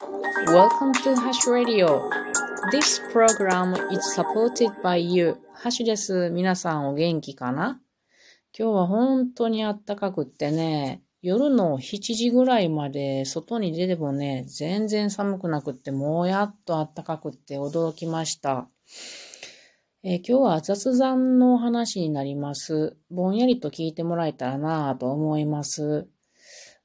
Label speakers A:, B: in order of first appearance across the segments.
A: Welcome to Hash Radio. This program is supported by you. ハッシュです。皆さんお元気かな？今日は本当に暖かくってね、夜の7時ぐらいまで外に出てもね、全然寒くなくって、もうやっと暖かくって驚きました。えー、今日は雑談の話になります。ぼんやりと聞いてもらえたらなぁと思います。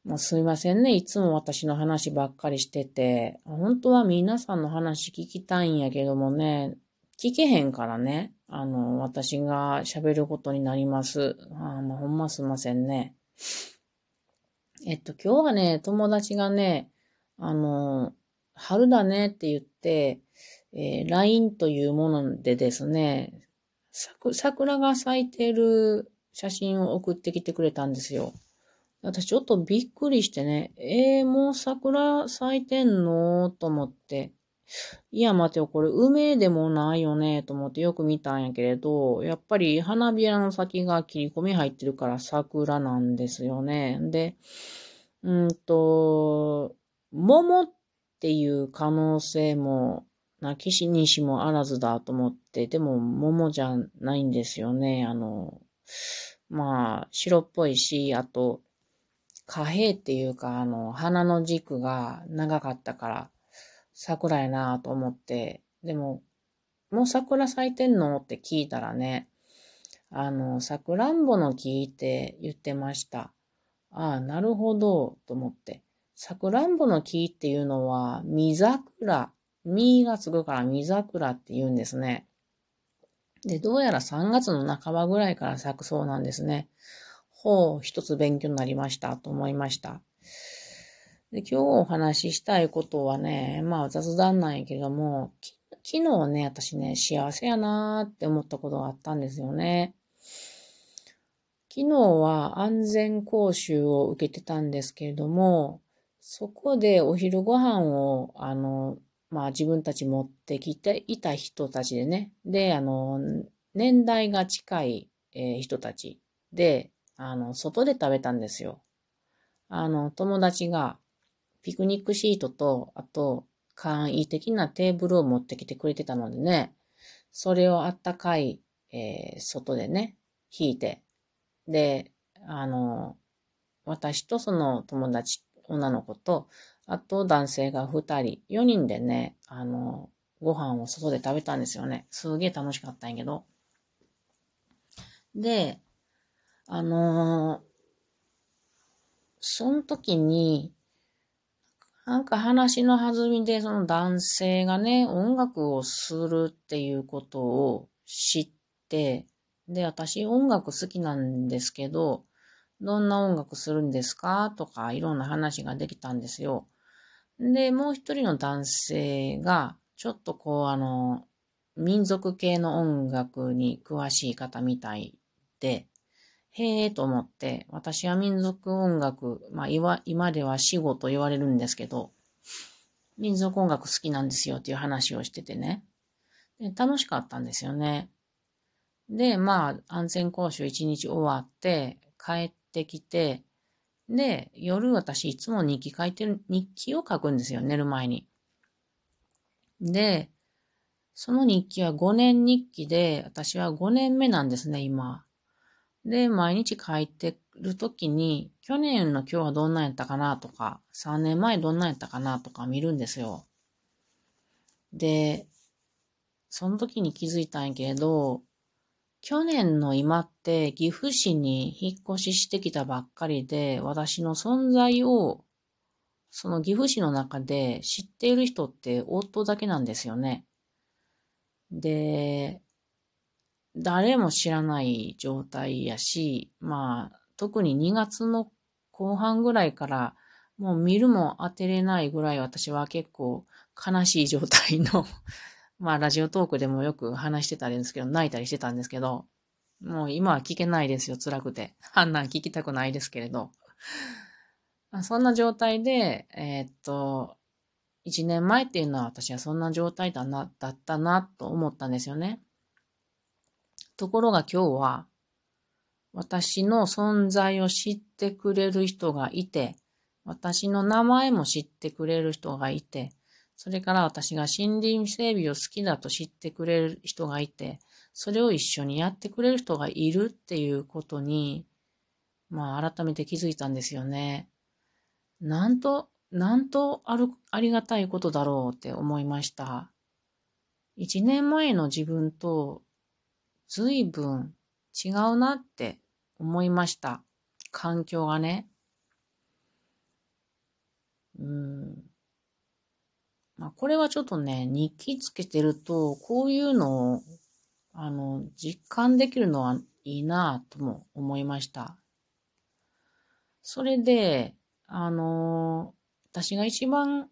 A: もうすいませんね。いつも私の話ばっかりしてて。本当は皆さんの話聞きたいんやけどもね、聞けへんからね。あの、私が喋ることになります。あまあ、ほんますいませんね。えっと、今日はね、友達がね、あの、春だねって言って、えー、LINE というものでですね、桜が咲いてる写真を送ってきてくれたんですよ。私ちょっとびっくりしてね、えー、もう桜咲いてんの？と思って。いや、待てよ、これ梅でもないよね、と思ってよく見たんやけれど、やっぱり花びらの先が切り込み入ってるから桜なんですよね。で、うんと、桃っていう可能性もなきしにしもあらずだと思って、でも桃じゃないんですよね。あの、まあ、白っぽいし、あと、貨幣っていうか、あの、花の軸が長かったから、桜やなと思って、でも、もう桜咲いてんの？って聞いたらね、あの、桜んぼの木って言ってました。ああ、なるほど、と思って。桜んぼの木っていうのは、実桜実がつくから実桜って言うんですね。で、どうやら3月の半ばぐらいから咲くそうなんですね。ほう、一つ勉強になりましたと思いました。で、今日お話ししたいことはね、まあ雑談なんやけれども、昨日ね、私ね、幸せやなーって思ったことがあったんですよね。昨日は安全講習を受けてたんですけれども、そこでお昼ご飯を、あの、まあ自分たち持ってきていた人たちでね。で、あの、年代が近い、えー、人たちで、あの、外で食べたんですよ。あの、友達がピクニックシートと、あと、簡易的なテーブルを持ってきてくれてたのでね、それをあったかい、えー、外でね、引いて、で、あの、私とその友達、女の子と、あと男性が2人、4人でね、あの、ご飯を外で食べたんですよね。すげえ楽しかったんやけど。で、あのー、その時に、なんか話の弾みでその男性がね、音楽をするっていうことを知って、で、私音楽好きなんですけど、どんな音楽するんですか？とかいろんな話ができたんですよ。で、もう一人の男性が、ちょっとこう、あの、民族系の音楽に詳しい方みたいで、へえと思って、私は民族音楽、まあ今今では死後と言われるんですけど、民族音楽好きなんですよっていう話をしててね。で楽しかったんですよね。で、まあ安全講習一日終わって帰ってきて、で、夜私いつも日記書いてる、日記を書くんですよ、寝る前に。で、その日記は5年日記で、私は5年目なんですね、今。で、毎日書いてるときに、去年の今日はどんなんやったかなとか、3年前どんなんやったかなとか見るんですよ。で、その時に気づいたんやけど、去年の今って岐阜市に引っ越ししてきたばっかりで、私の存在を、その岐阜市の中で知っている人って夫だけなんですよね。で、誰も知らない状態やし、まあ、特に2月の後半ぐらいから、もう見るも当てれないぐらい私は結構悲しい状態の まあ、ラジオトークでもよく話してたんですけど、泣いたりしてたんですけど、もう今は聞けないですよ、辛くて。あんなん聞きたくないですけれど。そんな状態で、えー、っと、一年前っていうのは私はそんな状態だな、だったなと思ったんですよね。ところが今日は、私の存在を知ってくれる人がいて、私の名前も知ってくれる人がいて、それから私が森林整備を好きだと知ってくれる人がいて、それを一緒にやってくれる人がいるっていうことに、まあ改めて気づいたんですよね。なんと、なんとある、ありがたいことだろうって思いました。一年前の自分と随分違うなって思いました。環境がね。うん。まあ、これはちょっとね、日記つけてると、こういうのを、あの、実感できるのはいいなとも思いました。それで、あの、私が一番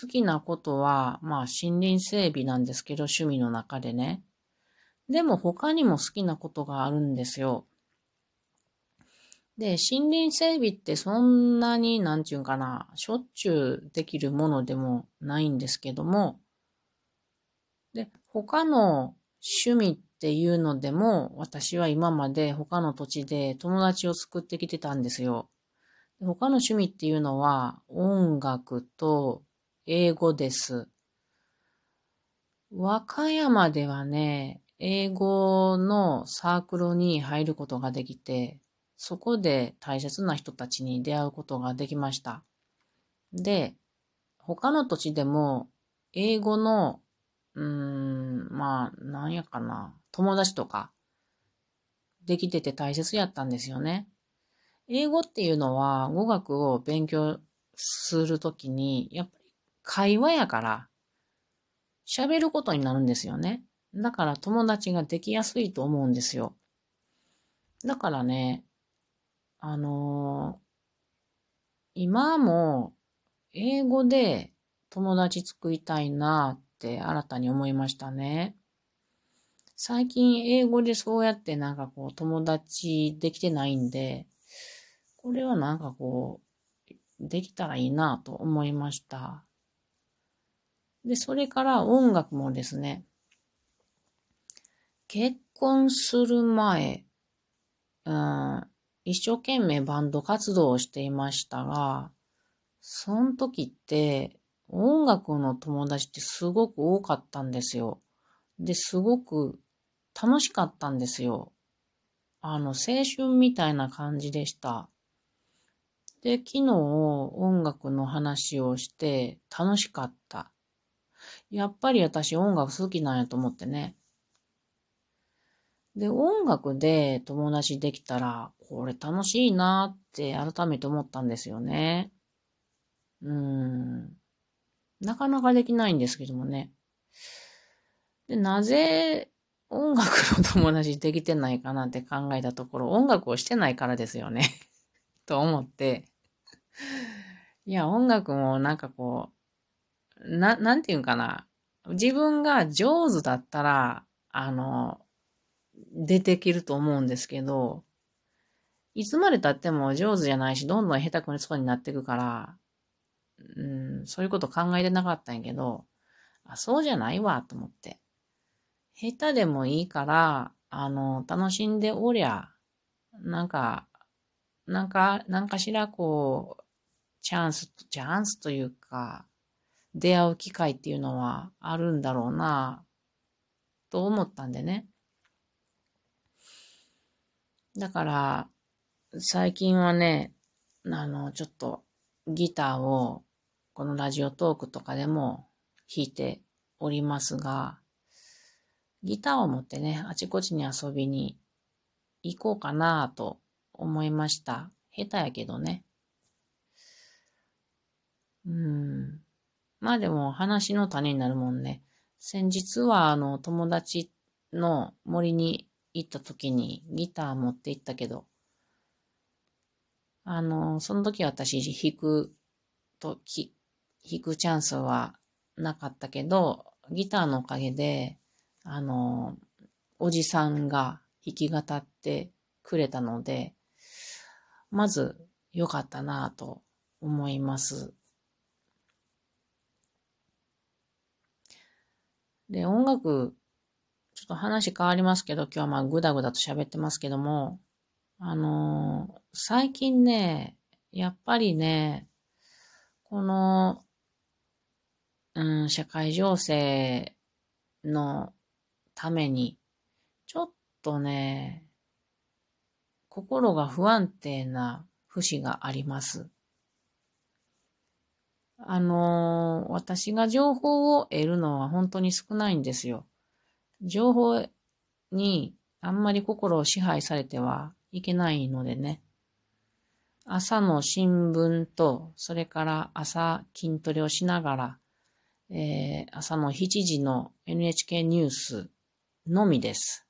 A: 好きなことは、まあ、森林整備なんですけど、趣味の中でね。でも他にも好きなことがあるんですよ。で、森林整備ってそんなに、なんちゅうんかな、しょっちゅうできるものでもないんですけども、で、他の趣味っていうのでも、私は今まで他の土地で友達を作ってきてたんですよ。他の趣味っていうのは、音楽と英語です。和歌山ではね、英語のサークルに入ることができて、そこで大切な人たちに出会うことができました。で、他の土地でも、英語の、うーん、まあ、なんやかな、友達とか、できてて大切やったんですよね。英語っていうのは、語学を勉強するときに、やっぱり会話やから、喋ることになるんですよね。だから友達ができやすいと思うんですよ。だからね、あのー、今も英語で友達作りたいなって新たに思いましたね。最近英語でそうやってなんかこう友達できてないんで、これはなんかこう、できたらいいなと思いました。で、それから音楽もですね、結婚する前、うん、一生懸命バンド活動をしていましたが、その時って音楽の友達ってすごく多かったんですよ。で、すごく楽しかったんですよ。あの、青春みたいな感じでした。で、昨日音楽の話をして楽しかった。やっぱり私音楽好きなんやと思ってね。で、音楽で友達できたら、これ楽しいなって改めて思ったんですよね。うん。なかなかできないんですけどもね。で、なぜ音楽の友達できてないかなって考えたところ、音楽をしてないからですよね と思って。いや、音楽もなんかこう、な、なんていうかな。自分が上手だったら、あの、出てきると思うんですけど、いつまで経っても上手じゃないし、どんどん下手くそになっていくから、うん、そういうこと考えてなかったんやけど、あ、そうじゃないわ、と思って。下手でもいいから、あの、楽しんでおりゃ、なんか、なんか、なんかしらこう、チャンス、チャンスというか、出会う機会っていうのはあるんだろうな、と思ったんでね。だから、最近はね、あの、ちょっとギターをこのラジオトークとかでも弾いておりますが、ギターを持ってね、あちこちに遊びに行こうかなと思いました。下手やけどね。うん。まあでも話の種になるもんね。先日はあの友達の森に行った時にギター持って行ったけど、あの、その時私弾くとき、弾くチャンスはなかったけど、ギターのおかげで、あの、おじさんが弾き語ってくれたので、まず良かったなぁと思います。で、音楽ちょっと話変わりますけど、今日はまあぐだぐだと喋ってますけども、あのー、最近ね、やっぱりね、この、うん、社会情勢のために、ちょっとね、心が不安定な節があります。あのー、私が情報を得るのは本当に少ないんですよ。情報にあんまり心を支配されてはいけないのでね。朝の新聞と、それから朝筋トレをしながら、えー、朝の7時の NHK ニュースのみです。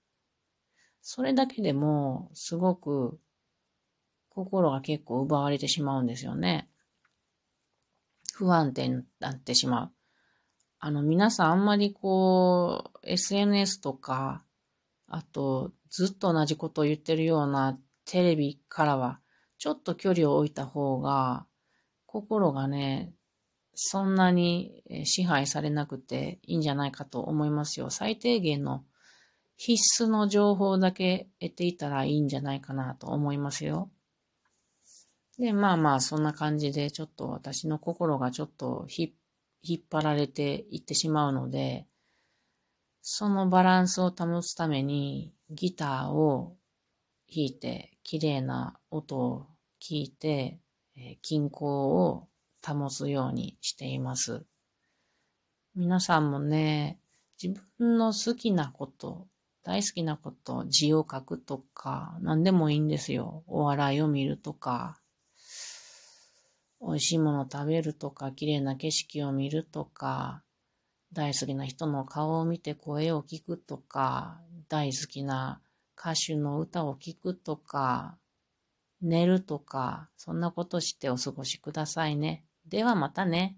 A: それだけでもすごく心が結構奪われてしまうんですよね。不安定になってしまう。あの、皆さんあんまりこう、SNS とか、あと、ずっと同じことを言ってるようなテレビからは、ちょっと距離を置いた方が、心がね、そんなに支配されなくていいんじゃないかと思いますよ。最低限の必須の情報だけ得ていたらいいんじゃないかなと思いますよ。で、まあまあ、そんな感じで、ちょっと私の心がちょっと引っ張られていってしまうので、そのバランスを保つために、ギターを弾いて、綺麗な音を聞いて、均衡を保つようにしています。皆さんもね、自分の好きなこと、大好きなこと、字を書くとか、何でもいいんですよ。お笑いを見るとか、美味しいものを食べるとか、綺麗な景色を見るとか、大好きな人の顔を見て声を聞くとか、大好きな歌手の歌を聴くとか、寝るとか、そんなことしてお過ごしくださいね。ではまたね。